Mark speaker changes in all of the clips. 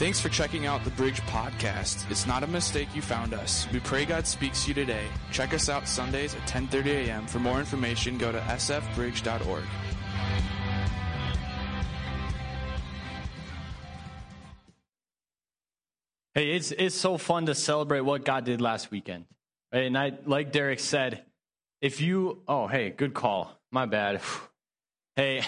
Speaker 1: Thanks for checking out the Bridge Podcast. It's not a mistake you found us. We pray God speaks to you today. Check us out Sundays at 10:30 a.m. For more information, go to sfbridge.org.
Speaker 2: Hey, it's it's so fun to celebrate what God did last weekend. And I like Derek said, if you oh hey, good call. My bad. Hey,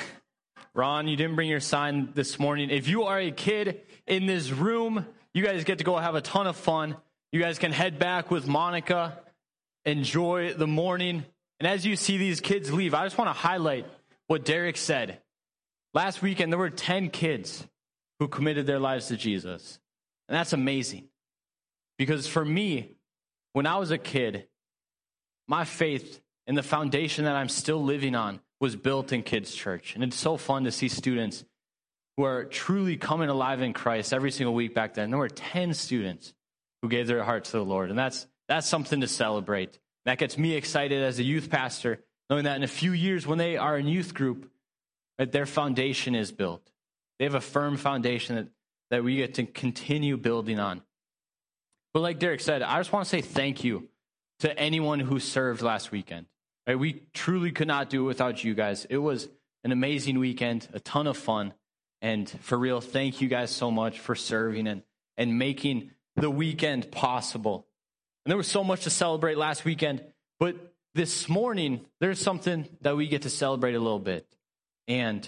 Speaker 2: Ron, you didn't bring your sign this morning. If you are a kid in this room, you guys get to go have a ton of fun. You guys can head back with Monica, enjoy the morning. And as you see these kids leave, I just want to highlight what Derek said. Last weekend, there were 10 kids who committed their lives to Jesus. And that's amazing. Because for me, when I was a kid, my faith and the foundation that I'm still living on was built in kids' church. And it's so fun to see students who are truly coming alive in Christ every single week back then. There were 10 students who gave their heart to the Lord. And that's, that's something to celebrate. That gets me excited as a youth pastor, knowing that in a few years, when they are in youth group, that their foundation is built. They have a firm foundation that, that we get to continue building on. But like Derek said, I just want to say thank you to anyone who served last weekend. Right? We truly could not do it without you guys. It was an amazing weekend, a ton of fun. And for real, thank you guys so much for serving and, and making the weekend possible. And there was so much to celebrate last weekend, but this morning, there's something that we get to celebrate a little bit. And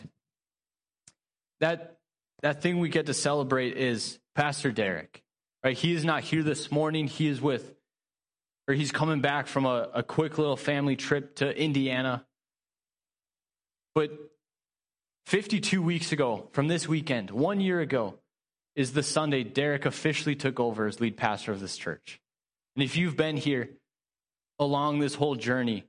Speaker 2: that, that thing we get to celebrate is Pastor Derek. Right? He is not here this morning. He is with he's coming back from a, a quick little family trip to Indiana. But 52 weeks ago, from this weekend, one year ago, is the Sunday Derek officially took over as lead pastor of this church. And if you've been here along this whole journey,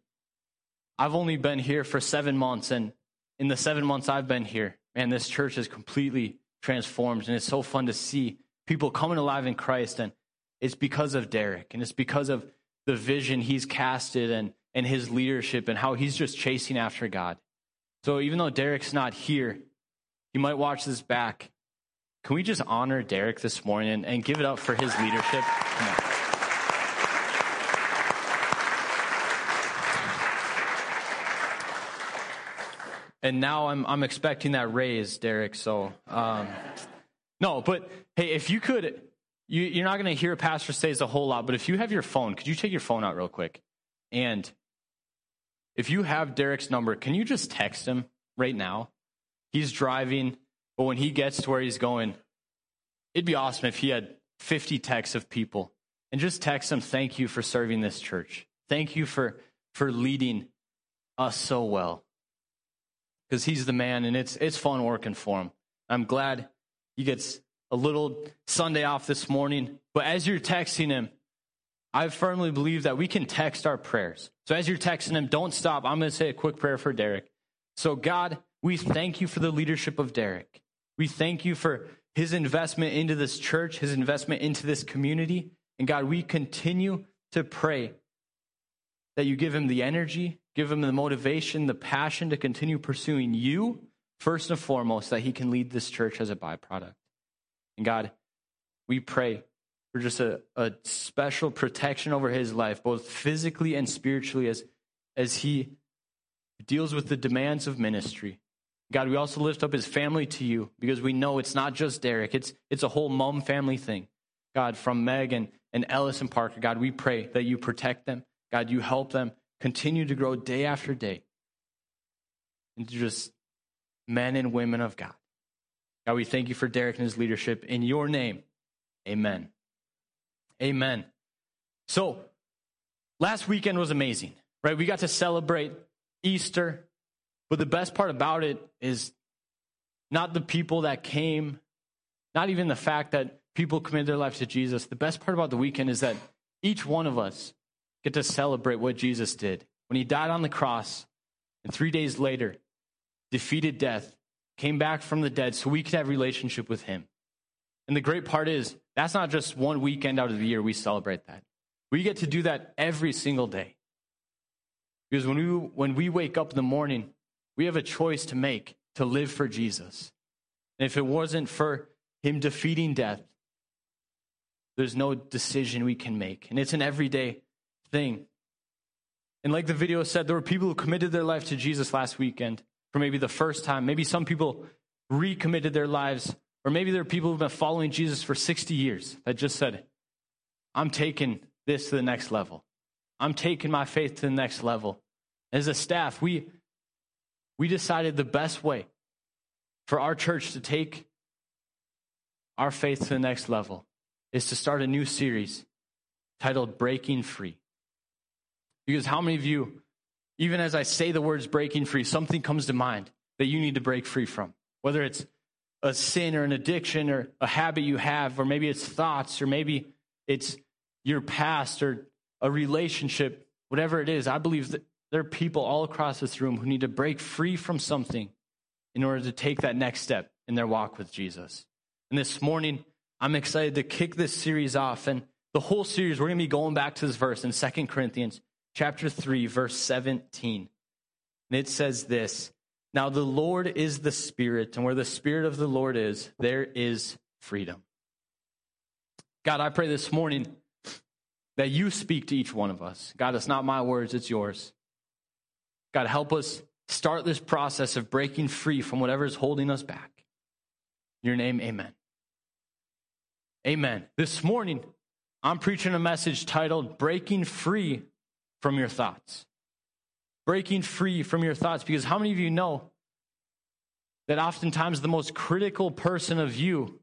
Speaker 2: I've only been here for seven months. And in the seven months I've been here, man, this church is completely transformed. And it's so fun to see people coming alive in Christ. And it's because of Derek. And it's because of the vision he's casted and, and his leadership and how he's just chasing after God. So even though Derek's not here, you might watch this back. Can we just honor Derek this morning and, give it up for his leadership? And now I'm I'm expecting that raise, Derek. So um, no, but hey, if you could you, you're not going to hear a pastor say this a whole lot, but if you have your phone, could you take your phone out real quick? And if you have Derek's number, can you just text him right now? He's driving, but when he gets to where he's going, it'd be awesome if he had 50 texts of people and just text him, thank you for serving this church. Thank you for, for leading us so well. Because he's the man and it's, it's fun working for him. I'm glad he gets a little Sunday off this morning, but as you're texting him, I firmly believe that we can text our prayers. So as you're texting him, don't stop. I'm going to say a quick prayer for Derek. So, God, we thank you for the leadership of Derek. We thank you for his investment into this church, his investment into this community. And God, we continue to pray that you give him the energy, give him the motivation, the passion to continue pursuing you first and foremost, that he can lead this church as a byproduct. And God, we pray for just a, a special protection over his life, both physically and spiritually, as, as he deals with the demands of ministry. God, we also lift up his family to you because we know it's not just Derek, it's, it's a whole mom family thing. God, from Meg and, and Ellis and Parker, God, we pray that you protect them. God, you help them continue to grow day after day into just men and women of God. God, we thank you for Derek and his leadership. In your name, amen. Amen. So, last weekend was amazing, right? We got to celebrate Easter, but the best part about it is not the people that came, not even the fact that people committed their life to Jesus. The best part about the weekend is that each one of us get to celebrate what Jesus did. When he died on the cross, and three days later, defeated death came back from the dead so we could have relationship with him. And the great part is that's not just one weekend out of the year we celebrate that. We get to do that every single day. Because when we when we wake up in the morning, we have a choice to make to live for Jesus. And if it wasn't for Him defeating death, there's no decision we can make. And it's an everyday thing. And like the video said, there were people who committed their life to Jesus last weekend for maybe the first time. Maybe some people recommitted their lives, or maybe there are people who've been following Jesus for 60 years that just said, I'm taking this to the next level. I'm taking my faith to the next level. As a staff, we, we decided the best way for our church to take our faith to the next level is to start a new series titled Breaking Free. Because how many of you, even as I say the words breaking free, something comes to mind that you need to break free from? Whether it's a sin or an addiction or a habit you have, or maybe it's thoughts, or maybe it's your past or a relationship, whatever it is, I believe that there are people all across this room who need to break free from something in order to take that next step in their walk with Jesus. And this morning, I'm excited to kick this series off. And the whole series, we're going to be going back to this verse in Second Corinthians chapter 3, verse 17. And it says this Now the Lord is the Spirit, and where the Spirit of the Lord is, there is freedom. God, I pray this morning that you speak to each one of us. God, it's not my words, it's yours. God, help us start this process of breaking free from whatever is holding us back. In your name, amen. Amen. This morning, I'm preaching a message titled Breaking Free from Your Thoughts. Breaking free from your thoughts, because how many of you know that oftentimes the most critical person of you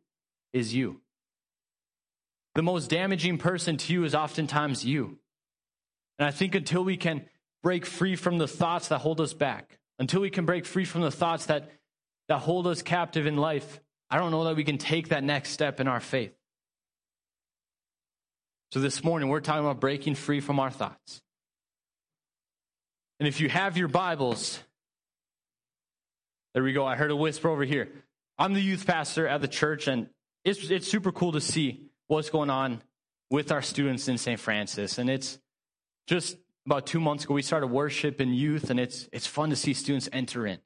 Speaker 2: is you? The most damaging person to you is oftentimes you. And I think until we can break free from the thoughts that hold us back, until we can break free from the thoughts that, that hold us captive in life, I don't know that we can take that next step in our faith. So this morning, we're talking about breaking free from our thoughts. And if you have your Bibles, there we go. I heard a whisper over here. I'm the youth pastor at the church, and it's, it's super cool to see what's going on with our students in St. Francis. And it's just about two months ago, we started worship in youth, and it's, it's fun to see students enter in.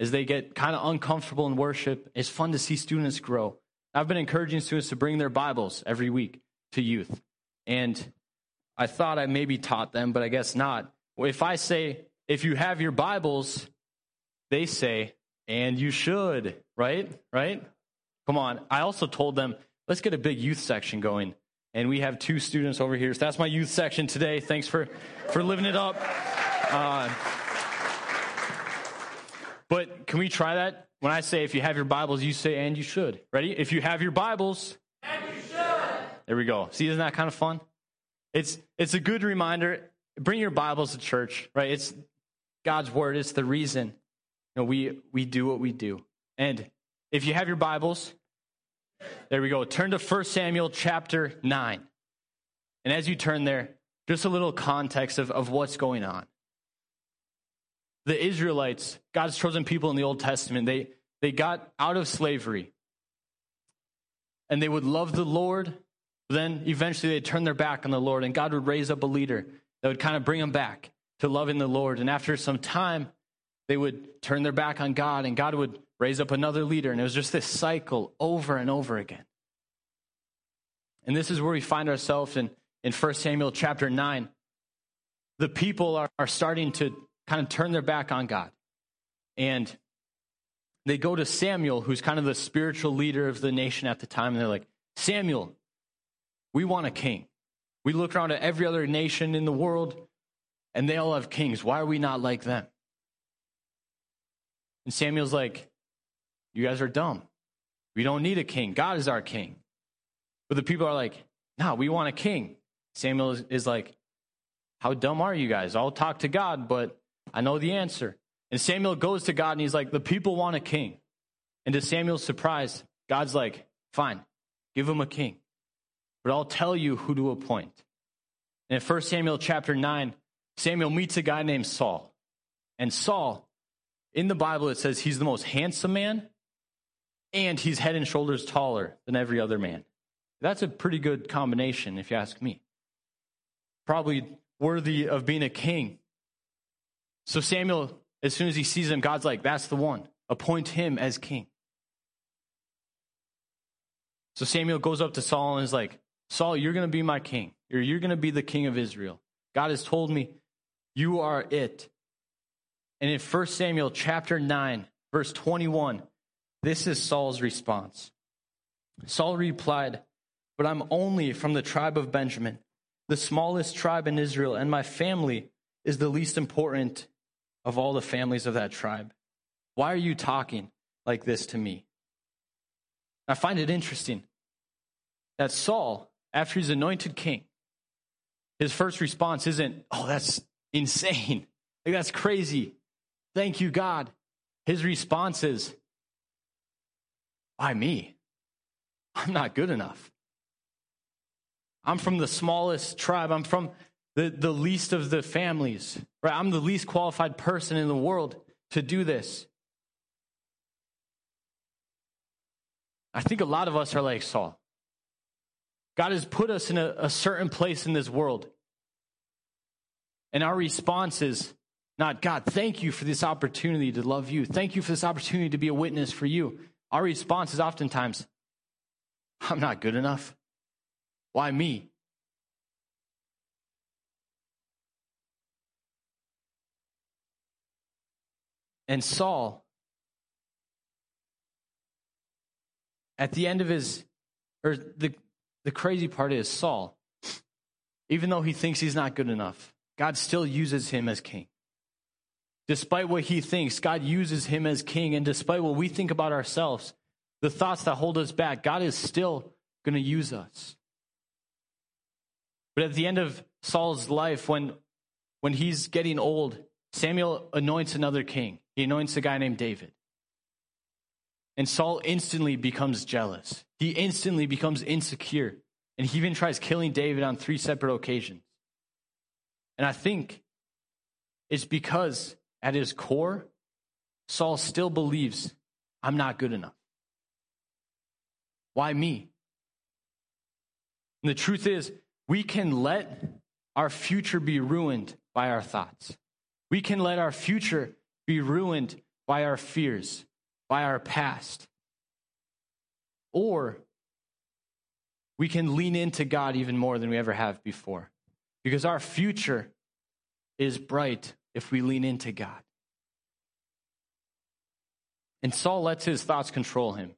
Speaker 2: As they get kind of uncomfortable in worship, it's fun to see students grow. I've been encouraging students to bring their Bibles every week to youth. And I thought I maybe taught them, but I guess not. If I say, if you have your Bibles, they say, and you should, right? Right? Come on. I also told them, let's get a big youth section going. And we have two students over here. So that's my youth section today. Thanks for, for living it up. Uh, but can we try that? When I say if you have your Bibles, you say and you should. Ready? If you have your Bibles,
Speaker 3: and you should.
Speaker 2: There we go. See, isn't that kind of fun? It's it's a good reminder. Bring your Bibles to church, right? It's God's word. It's the reason you know, we we do what we do. And if you have your Bibles, there we go. Turn to 1 Samuel chapter 9. And as you turn there, just a little context of, of what's going on. The Israelites, God's chosen people in the Old Testament, they, they got out of slavery. And they would love the Lord. Then eventually they'd turn their back on the Lord, and God would raise up a leader that would kind of bring them back to loving the Lord. And after some time, they would turn their back on God, and God would raise up another leader. And it was just this cycle over and over again. And this is where we find ourselves in, in 1 Samuel chapter 9. The people are, are starting to kind of turn their back on God. And they go to Samuel, who's kind of the spiritual leader of the nation at the time, and they're like, Samuel, we want a king. We look around at every other nation in the world, and they all have kings. Why are we not like them? And Samuel's like, You guys are dumb. We don't need a king. God is our king. But the people are like, No, we want a king. Samuel is, like, How dumb are you guys? I'll talk to God, but I know the answer. And Samuel goes to God and he's like, The people want a king. And to Samuel's surprise, God's like, Fine, give him a king. But I'll tell you who to appoint. And in 1 Samuel chapter 9, Samuel meets a guy named Saul. And Saul in the Bible, it says he's the most handsome man and he's head and shoulders taller than every other man. That's a pretty good combination, if you ask me. Probably worthy of being a king. So Samuel, as soon as he sees him, God's like, that's the one. Appoint him as king. So Samuel goes up to Saul and is like, Saul, you're going to be my king, you're going to be the king of Israel. God has told me you are it. And in 1 Samuel chapter 9, verse 21, this is Saul's response. Saul replied, But I'm only from the tribe of Benjamin, the smallest tribe in Israel, and my family is the least important of all the families of that tribe. Why are you talking like this to me? I find it interesting that Saul, after he's anointed king, his first response isn't, Oh, that's insane. Like, that's crazy. Thank you, God. His response is, Why me? I'm not good enough. I'm from the smallest tribe. I'm from the, the least of the families, right? I'm the least qualified person in the world to do this. I think a lot of us are like Saul. God has put us in a, a certain place in this world. And our response is not, God, thank you for this opportunity to love you. Thank you for this opportunity to be a witness for you. Our response is oftentimes, I'm not good enough. Why me? And Saul, at the end of his, or the, the crazy part is Saul, even though he thinks he's not good enough, God still uses him as king. Despite what he thinks, God uses him as king. And despite what we think about ourselves, the thoughts that hold us back, God is still going to use us. But at the end of Saul's life, when, when he's getting old, Samuel anoints another king. He anoints a guy named David. And Saul instantly becomes jealous. He instantly becomes insecure. And he even tries killing David on three separate occasions. And I think it's because at his core, Saul still believes, I'm not good enough. Why me? And the truth is, we can let our future be ruined by our thoughts. We can let our future be ruined by our fears, by our past. Or we can lean into God even more than we ever have before. Because our future is bright if we lean into God. And Saul lets his thoughts control him.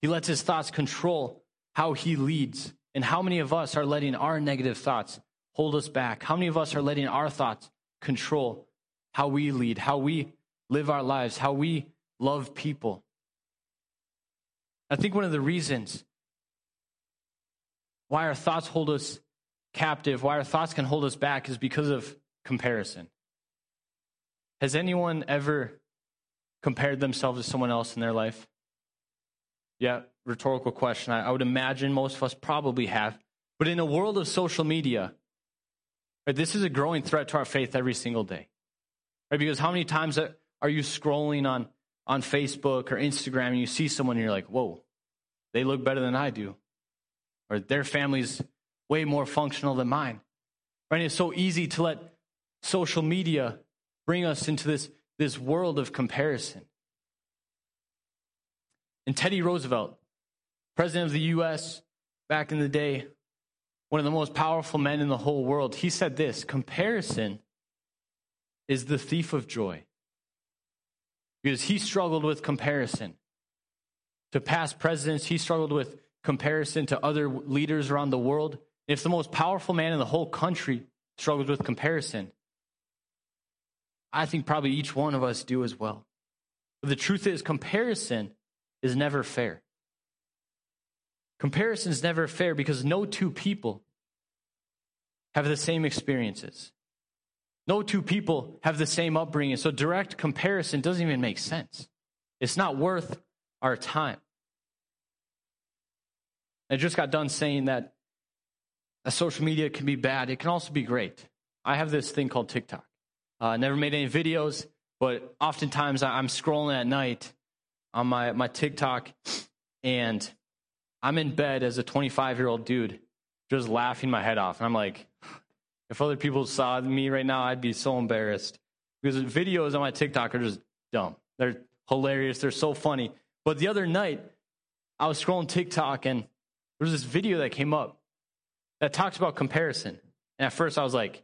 Speaker 2: He lets his thoughts control how he leads. And how many of us are letting our negative thoughts hold us back? How many of us are letting our thoughts control how we lead, how we live our lives, how we love people? I think one of the reasons why our thoughts hold us captive, why our thoughts can hold us back, is because of comparison. Has anyone ever compared themselves to someone else in their life? Yeah, rhetorical question. I, I would imagine most of us probably have. But in a world of social media, right, this is a growing threat to our faith every single day. Right? Because how many times are you scrolling on, on Facebook or Instagram and you see someone and you're like, whoa, they look better than I do? Or their family's way more functional than mine. Right? It's so easy to let social media bring us into this, this world of comparison. And Teddy Roosevelt, president of the U.S. back in the day, one of the most powerful men in the whole world, he said this comparison is the thief of joy. Because he struggled with comparison. To past presidents, he struggled with comparison to other leaders around the world. If the most powerful man in the whole country struggles with comparison, I think probably each one of us do as well. But the truth is, comparison is never fair. Comparison is never fair because no two people have the same experiences. No two people have the same upbringing. So direct comparison doesn't even make sense. It's not worth our time. I just got done saying that social media can be bad. It can also be great. I have this thing called TikTok. Uh, never made any videos, but oftentimes I'm scrolling at night on my, my TikTok and I'm in bed as a 25 year old dude, just laughing my head off. And I'm like, if other people saw me right now, I'd be so embarrassed because videos on my TikTok are just dumb. They're hilarious. They're so funny. But the other night, I was scrolling TikTok and there was this video that came up that talks about comparison. And at first I was like,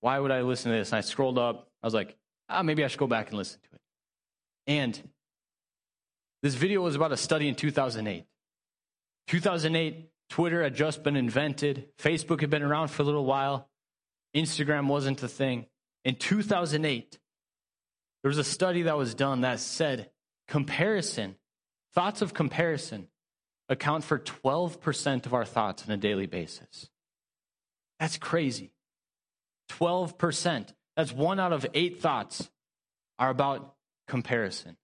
Speaker 2: why would I listen to this? And I scrolled up. I was like, ah, maybe I should go back and listen to it. And this video was about a study in 2008. 2008, Twitter had just been invented. Facebook had been around for a little while. Instagram wasn't a thing. In 2008, there was a study that was done that said comparison, thoughts of comparison, account for 12% of our thoughts on a daily basis. That's crazy. 12%. That's one out of eight thoughts are about comparison.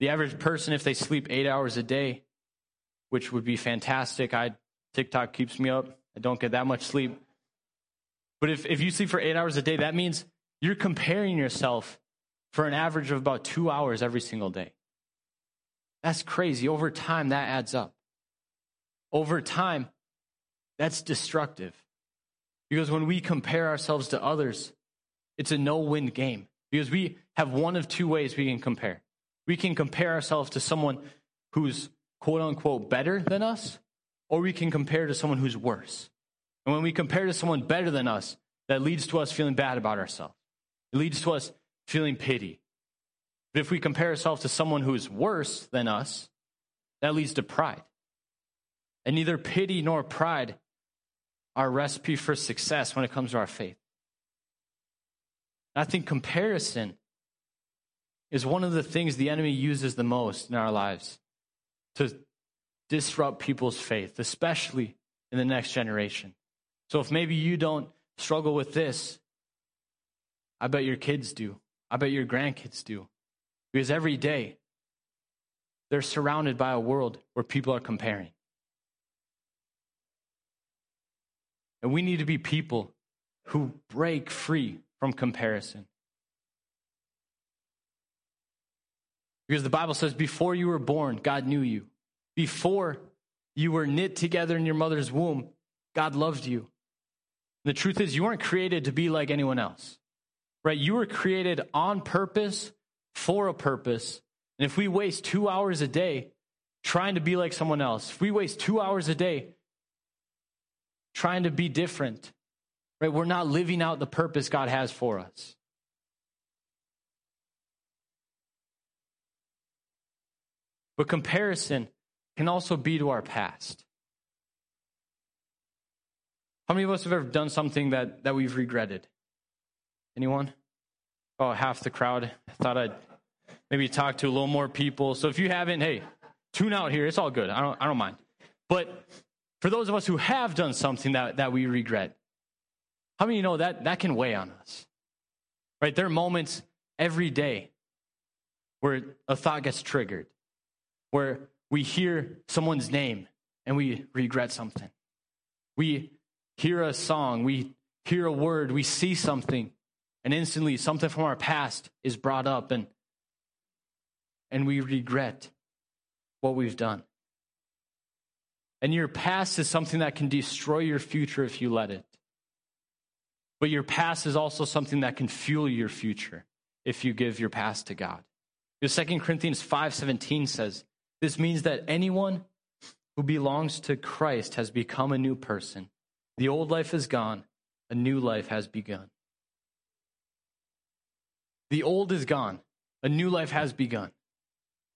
Speaker 2: The average person, if they sleep eight hours a day, which would be fantastic, I TikTok keeps me up. I don't get that much sleep. But if, if you sleep for eight hours a day, that means you're comparing yourself for an average of about two hours every single day. That's crazy. Over time, that adds up. Over time, that's destructive. Because when we compare ourselves to others, it's a no win game. Because we have one of two ways we can compare. We can compare ourselves to someone who's quote unquote better than us, or we can compare to someone who's worse. And when we compare to someone better than us, that leads to us feeling bad about ourselves. It leads to us feeling pity. But if we compare ourselves to someone who's worse than us, that leads to pride. And neither pity nor pride our recipe for success when it comes to our faith. I think comparison is one of the things the enemy uses the most in our lives to disrupt people's faith, especially in the next generation. So if maybe you don't struggle with this, I bet your kids do. I bet your grandkids do. Because every day, they're surrounded by a world where people are comparing. And we need to be people who break free from comparison. Because the Bible says, before you were born, God knew you. Before you were knit together in your mother's womb, God loved you. The truth is, you weren't created to be like anyone else, right? You were created on purpose for a purpose. And if we waste two hours a day trying to be like someone else, if we waste two hours a day trying to be different, right, we're not living out the purpose God has for us. But comparison can also be to our past. How many of us have ever done something that, that we've regretted? Anyone? Oh, half the crowd. I thought I'd maybe talk to a little more people. So if you haven't, hey, tune out here. It's all good. I don't, I don't mind. But for those of us who have done something that, that we regret, how many you know that that can weigh on us? Right? There are moments every day where a thought gets triggered, where we hear someone's name and we regret something. We hear a song, we hear a word, we see something, and instantly something from our past is brought up and and we regret what we've done. And your past is something that can destroy your future if you let it. But your past is also something that can fuel your future if you give your past to God. Because 2 Corinthians 5:17 says, this means that anyone who belongs to Christ has become a new person. The old life is gone, a new life has begun. The old is gone, a new life has begun.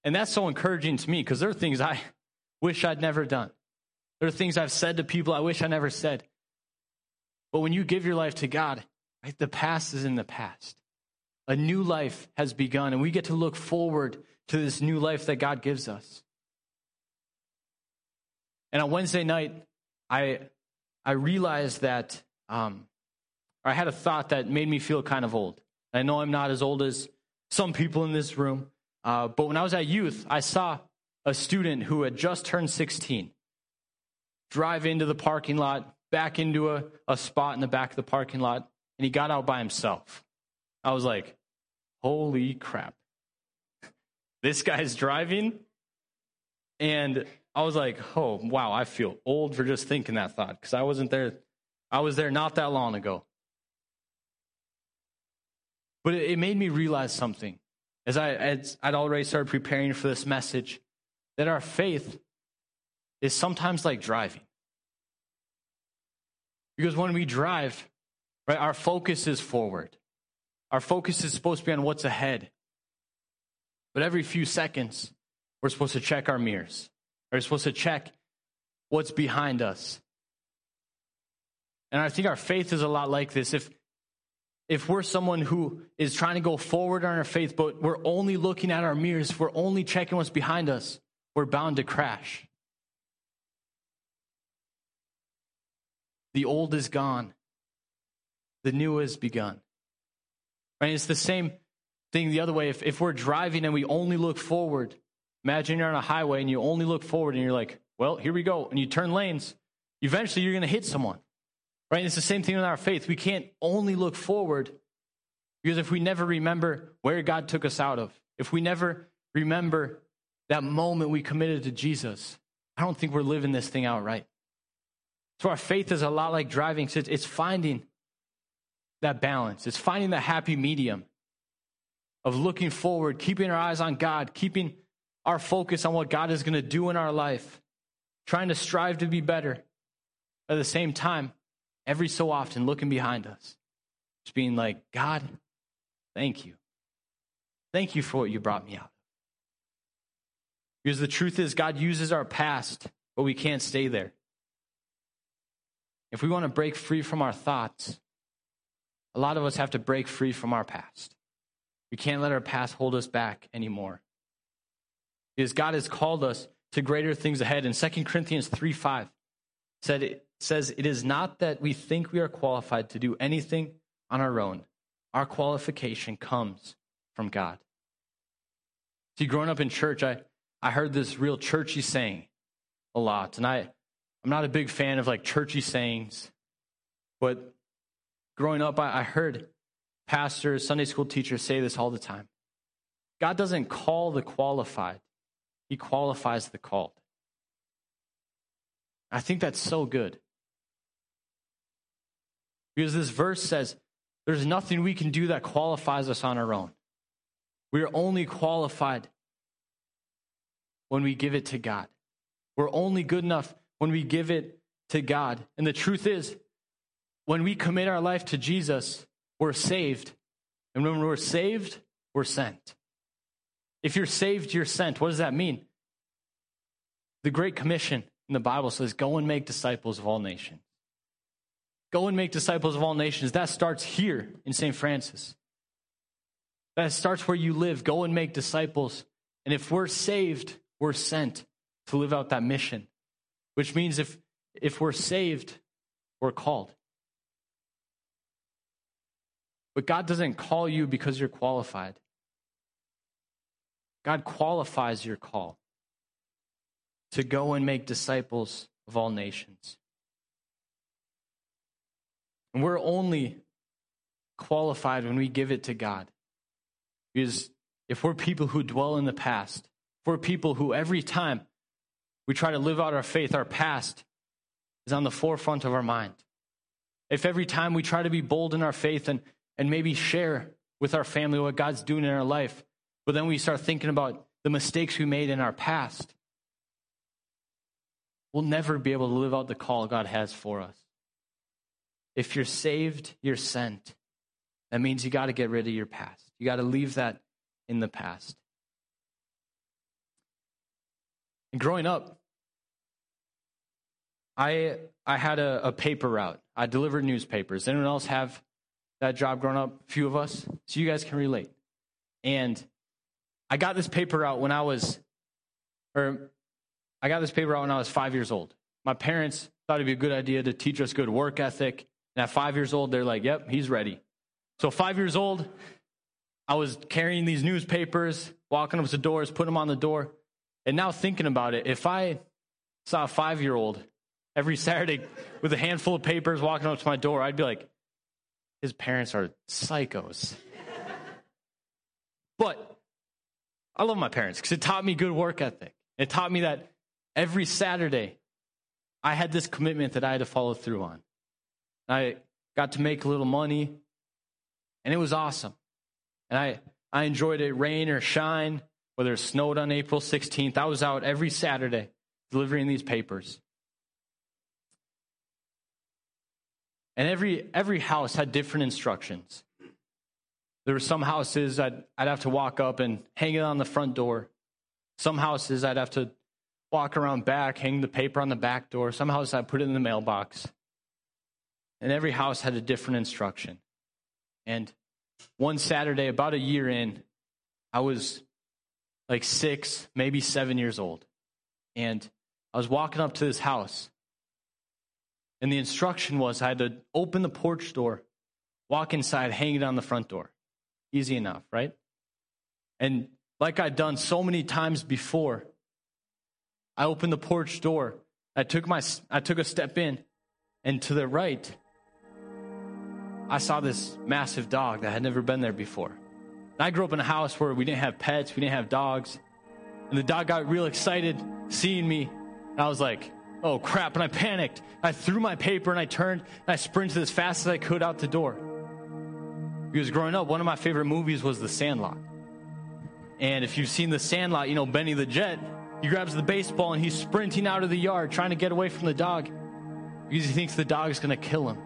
Speaker 2: And that's so encouraging to me because there are things I wish I'd never done. There are things I've said to people I wish I never said. But when you give your life to God, right, the past is in the past. A new life has begun, and we get to look forward to this new life that God gives us. And on Wednesday night, I I realized that um, I had a thought that made me feel kind of old. I know I'm not as old as some people in this room, uh, but when I was at youth, I saw a student who had just turned 16 drive into the parking lot, back into a, a spot in the back of the parking lot, and he got out by himself. I was like, holy crap this guy's driving. And I was like, oh, wow, I feel old for just thinking that thought because I wasn't there. I was there not that long ago. But it, made me realize something as I, as I'd already started preparing for this message that our faith is sometimes like driving. Because when we drive, right, our focus is forward. Our focus is supposed to be on what's ahead. But every few seconds, we're supposed to check our mirrors. We're supposed to check what's behind us. And I think our faith is a lot like this. If if we're someone who is trying to go forward on our faith, but we're only looking at our mirrors, if we're only checking what's behind us, we're bound to crash. The old is gone, the new has begun. Right? It's the same thing the other way. If, if we're driving and we only look forward, imagine you're on a highway and you only look forward and you're like, well, here we go. And you turn lanes, eventually you're going to hit someone. Right? It's the same thing with our faith. We can't only look forward because if we never remember where God took us out of, if we never remember that moment we committed to Jesus, I don't think we're living this thing out right. So our faith is a lot like driving. It's finding that balance. It's finding the happy medium of looking forward, keeping our eyes on God, keeping our focus on what God is going to do in our life, trying to strive to be better. At the same time, every so often looking behind us, just being like, God, thank you. Thank you for what you brought me out. Because the truth is, God uses our past, but we can't stay there. If we want to break free from our thoughts, a lot of us have to break free from our past. We can't let our past hold us back anymore. Because God has called us to greater things ahead. In 2 Corinthians 3 5, said it says, It is not that we think we are qualified to do anything on our own. Our qualification comes from God. See, growing up in church, I, I heard this real churchy saying a lot. And I, I'm not a big fan of like churchy sayings, but growing up, I, I heard pastors, Sunday school teachers say this all the time. God doesn't call the qualified, He qualifies the called. I think that's so good. Because this verse says there's nothing we can do that qualifies us on our own. We are only qualified when we give it to God. We're only good enough when we give it to God. And the truth is, when we commit our life to Jesus, we're saved. And when we're saved, we're sent. If you're saved, you're sent. What does that mean? The Great Commission in the Bible says, Go and make disciples of all nations. Go and make disciples of all nations. That starts here in St. Francis. That starts where you live. Go and make disciples. And if we're saved, we're sent to live out that mission, which means if, if we're saved, we're called. But God doesn't call you because you're qualified. God qualifies your call to go and make disciples of all nations. And we're only qualified when we give it to God. Because if we're people who dwell in the past, if we're people who every time we try to live out our faith, our past is on the forefront of our mind. If every time we try to be bold in our faith and and maybe share with our family what God's doing in our life. But then we start thinking about the mistakes we made in our past. We'll never be able to live out the call God has for us. If you're saved, you're sent. That means you got to get rid of your past. You got to leave that in the past. And growing up, I I had a, a paper route. I delivered newspapers. Anyone else have that job growing up, a few of us, so you guys can relate. And I got this paper out when I was, or I got this paper out when I was five years old. My parents thought it'd be a good idea to teach us good work ethic. And at five years old, they're like, yep, he's ready. So, five years old, I was carrying these newspapers, walking up to doors, putting them on the door. And now thinking about it, if I saw a five year old every Saturday with a handful of papers walking up to my door, I'd be like, his parents are psychos. but I love my parents because it taught me good work ethic. It taught me that every Saturday I had this commitment that I had to follow through on. I got to make a little money, and it was awesome. And I, I enjoyed it, rain or shine, whether it snowed on April 16th. I was out every Saturday delivering these papers. And every every house had different instructions. There were some houses I'd, I'd have to walk up and hang it on the front door. Some houses I'd have to walk around back, hang the paper on the back door. Some houses I'd put it in the mailbox. And every house had a different instruction. And one Saturday, about a year in, I was like six, maybe seven years old. And I was walking up to this house. And the instruction was I had to open the porch door, walk inside, hang it on the front door. Easy enough, right? And like I'd done so many times before, I opened the porch door. I took my I took a step in, and to the right, I saw this massive dog that had never been there before. And I grew up in a house where we didn't have pets, we didn't have dogs. And the dog got real excited seeing me. And I was like, oh crap. And I panicked. I threw my paper and I turned and I sprinted as fast as I could out the door. Because growing up, one of my favorite movies was The Sandlot. And if you've seen The Sandlot, you know Benny the Jet, he grabs the baseball and he's sprinting out of the yard trying to get away from the dog because he thinks the dog is going to kill him.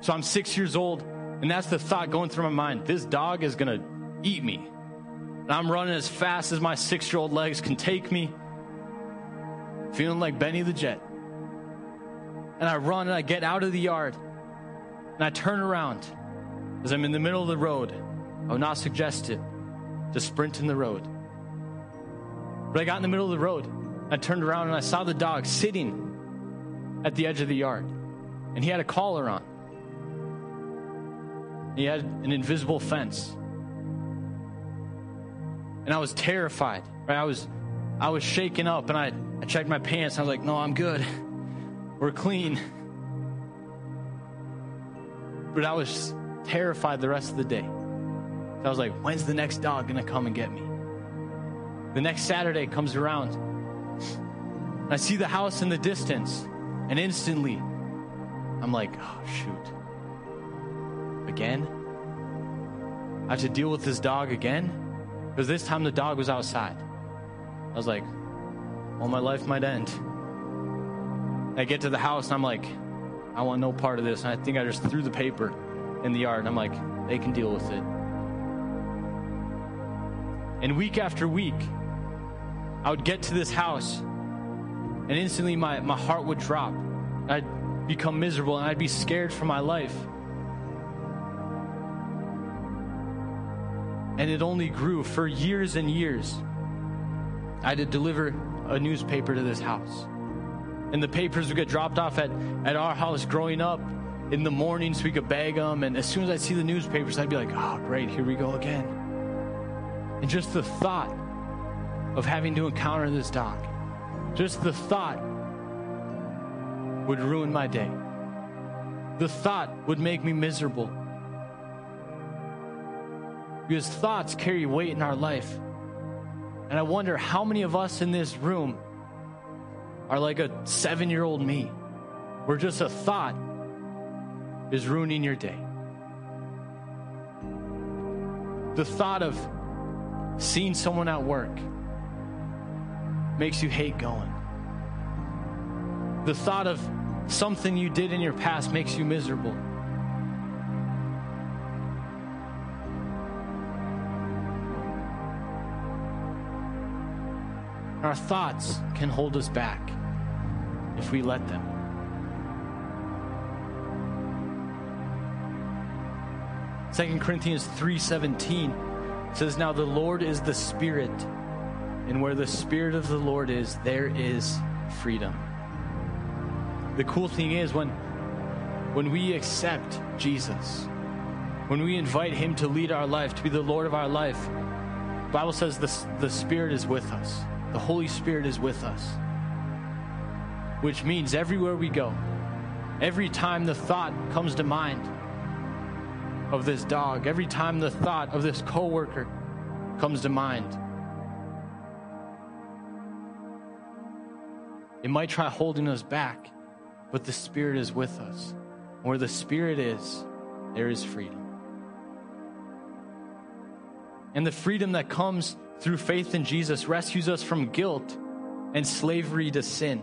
Speaker 2: So I'm six years old, and that's the thought going through my mind. This dog is going to eat me. And I'm running as fast as my six year old legs can take me, feeling like Benny the Jet. And I run and I get out of the yard, and I turn around as I'm in the middle of the road. I would not suggest it to sprint in the road. But I got in the middle of the road. I turned around and I saw the dog sitting at the edge of the yard. And he had a collar on. He had an invisible fence. And I was terrified. Right? I was I was shaken up and I, I checked my pants. I was like, no, I'm good. We're clean. But I was terrified the rest of the day. I was like, when's the next dog gonna come and get me? The next Saturday comes around. I see the house in the distance, and instantly I'm like, oh, shoot again? I have to deal with this dog again? Because this time the dog was outside. I was like, well, my life might end. I get to the house and I'm like, I want no part of this. And I think I just threw the paper in the yard and I'm like, they can deal with it. And week after week, I would get to this house and instantly my, my heart would drop. I'd become miserable and I'd be scared for my life. And it only grew for years and years. I had to deliver a newspaper to this house. And the papers would get dropped off at, at our house growing up in the morning so we could bag them. And as soon as I'd see the newspapers, I'd be like, oh, great, here we go again. And just the thought of having to encounter this dog, just the thought would ruin my day. The thought would make me miserable. Because thoughts carry weight in our life. And I wonder how many of us in this room are like a seven year old me, where just a thought is ruining your day. The thought of seeing someone at work makes you hate going. The thought of something you did in your past makes you miserable. Our thoughts can hold us back if we let them. Second Corinthians 3:17 says now the Lord is the spirit and where the spirit of the Lord is there is freedom. The cool thing is when when we accept Jesus, when we invite him to lead our life, to be the Lord of our life, Bible says the, the Spirit is with us. The Holy Spirit is with us. Which means everywhere we go, every time the thought comes to mind of this dog, every time the thought of this coworker comes to mind, it might try holding us back, but the Spirit is with us. Where the Spirit is, there is freedom. And the freedom that comes through faith in Jesus rescues us from guilt and slavery to sin.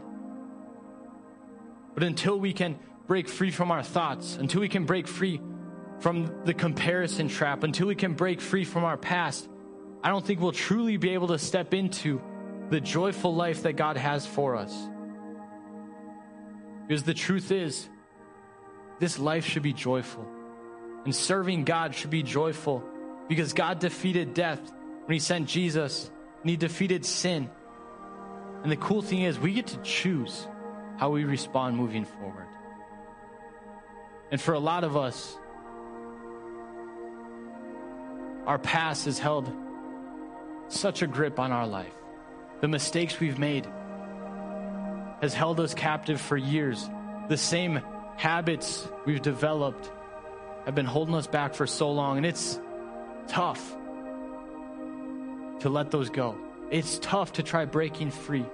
Speaker 2: But until we can break free from our thoughts, until we can break free from the comparison trap, until we can break free from our past, I don't think we'll truly be able to step into the joyful life that God has for us. Because the truth is, this life should be joyful. And serving God should be joyful because God defeated death when He sent Jesus and He defeated sin. And the cool thing is, we get to choose how we respond moving forward. And for a lot of us, our past has held such a grip on our life. The mistakes we've made has held us captive for years. The same habits we've developed have been holding us back for so long, and it's tough to let those go. It's tough to try breaking free.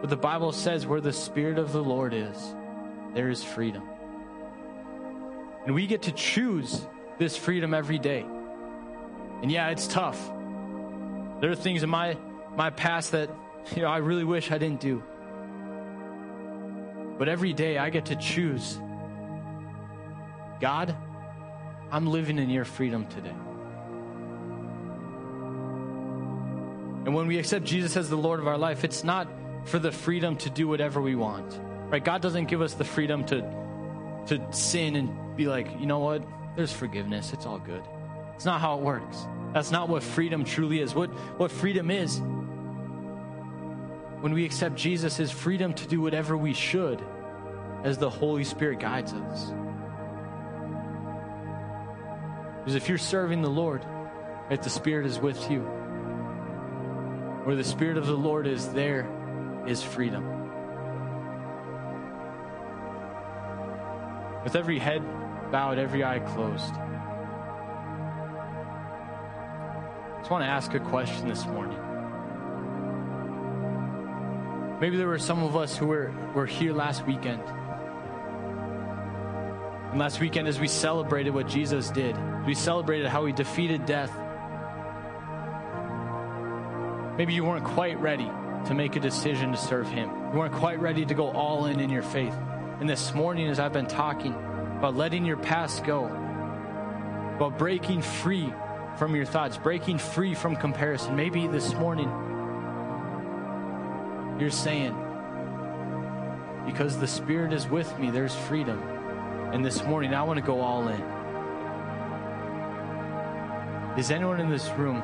Speaker 2: But the Bible says where the Spirit of the Lord is, there is freedom. And we get to choose this freedom every day. And yeah, it's tough. There are things in my, my past that you know I really wish I didn't do. But every day I get to choose God, I'm living in your freedom today. And when we accept Jesus as the Lord of our life, it's not for the freedom to do whatever we want. Right? God doesn't give us the freedom to to sin and be like, "You know what? There's forgiveness. It's all good." It's not how it works. That's not what freedom truly is. What what freedom is when we accept Jesus is freedom to do whatever we should as the Holy Spirit guides us. Because if you're serving the Lord, right, the Spirit is with you. Where the Spirit of the Lord is, there is freedom. With every head bowed, every eye closed, I just want to ask a question this morning. Maybe there were some of us who were, were here last weekend. And last weekend, as we celebrated what Jesus did, we celebrated how he defeated death. Maybe you weren't quite ready to make a decision to serve Him. You weren't quite ready to go all in in your faith. And this morning, as I've been talking about letting your past go, about breaking free from your thoughts, breaking free from comparison, maybe this morning you're saying, because the Spirit is with me, there's freedom. And this morning, I want to go all in. Is anyone in this room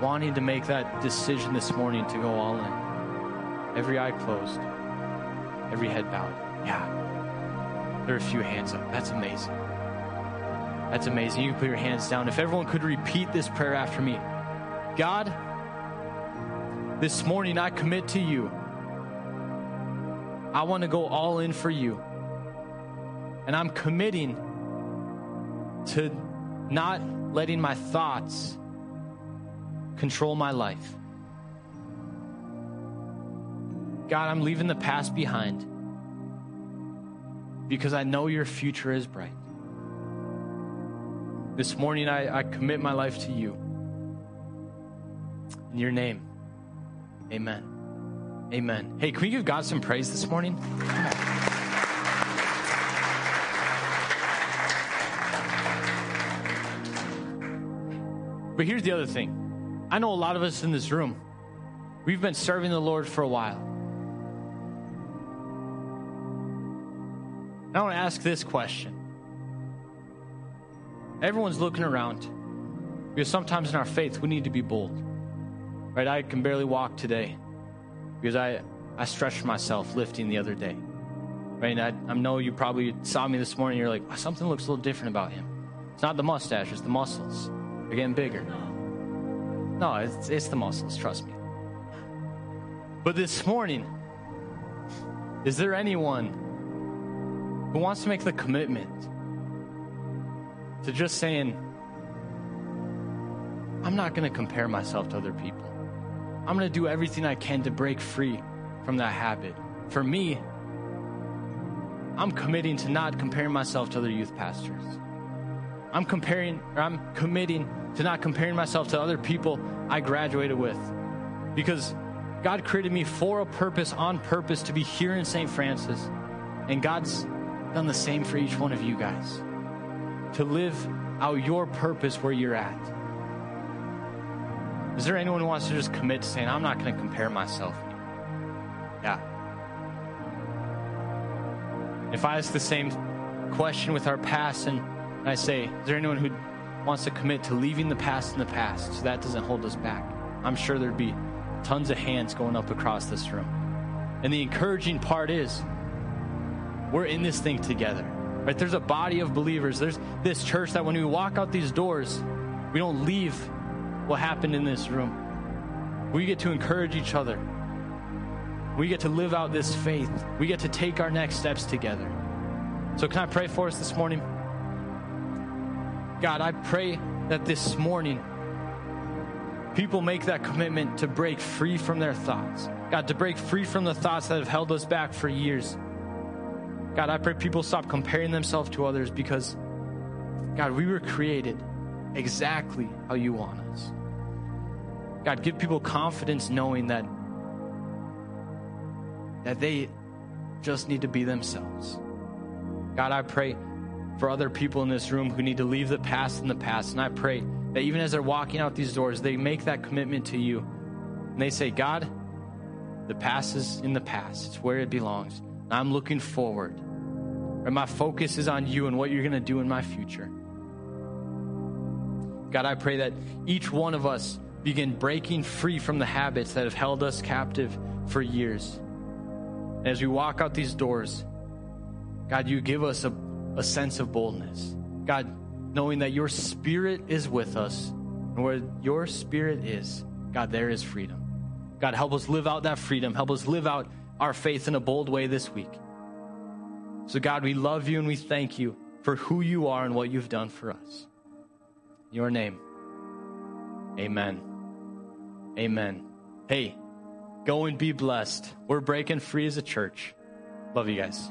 Speaker 2: wanting to make that decision this morning to go all in? Every eye closed, every head bowed. Yeah. There are a few hands up. That's amazing. That's amazing. You can put your hands down. If everyone could repeat this prayer after me God, this morning I commit to you. I want to go all in for you. And I'm committing to not letting my thoughts control my life. God, I'm leaving the past behind because I know your future is bright. This morning, I, I commit my life to you. In your name, amen. Amen. Hey, can we give God some praise this morning? But here's the other thing I know a lot of us in this room, we've been serving the Lord for a while. I want to ask this question. Everyone's looking around because sometimes in our faith we need to be bold. Right? I can barely walk today because I, I stretched myself lifting the other day. Right? I, I know you probably saw me this morning. You're like, something looks a little different about him. It's not the mustache, it's the muscles. They're getting bigger. No, it's, it's the muscles, trust me. But this morning, is there anyone who wants to make the commitment to just saying, I'm not going to compare myself to other people. I'm going to do everything I can to break free from that habit. For me, I'm committing to not comparing myself to other youth pastors. I'm comparing, or I'm committing to not comparing myself to other people I graduated with. Because God created me for a purpose, on purpose, to be here in St. Francis. And God's done the same for each one of you guys to live out your purpose where you're at. Is there anyone who wants to just commit to saying, I'm not going to compare myself? Yeah. If I ask the same question with our past and I say, Is there anyone who wants to commit to leaving the past in the past so that doesn't hold us back? I'm sure there'd be tons of hands going up across this room. And the encouraging part is, we're in this thing together. Right? There's a body of believers. There's this church that when we walk out these doors, we don't leave what happened in this room. We get to encourage each other. We get to live out this faith. We get to take our next steps together. So, can I pray for us this morning? God, I pray that this morning people make that commitment to break free from their thoughts. God, to break free from the thoughts that have held us back for years. God, I pray people stop comparing themselves to others because, God, we were created exactly how you want us. God, give people confidence knowing that that they just need to be themselves. God, I pray for other people in this room who need to leave the past in the past. And I pray that even as they're walking out these doors, they make that commitment to you. And they say, God, the past is in the past, it's where it belongs. I'm looking forward. And my focus is on you and what you're going to do in my future. God, I pray that each one of us begin breaking free from the habits that have held us captive for years. And as we walk out these doors, God, you give us a, a sense of boldness. God, knowing that your spirit is with us, and where your spirit is, God, there is freedom. God, help us live out that freedom. Help us live out our faith in a bold way this week. So, God, we love you and we thank you for who you are and what you've done for us. In your name, amen. Amen. Hey, go and be blessed. We're breaking free as a church. Love you guys.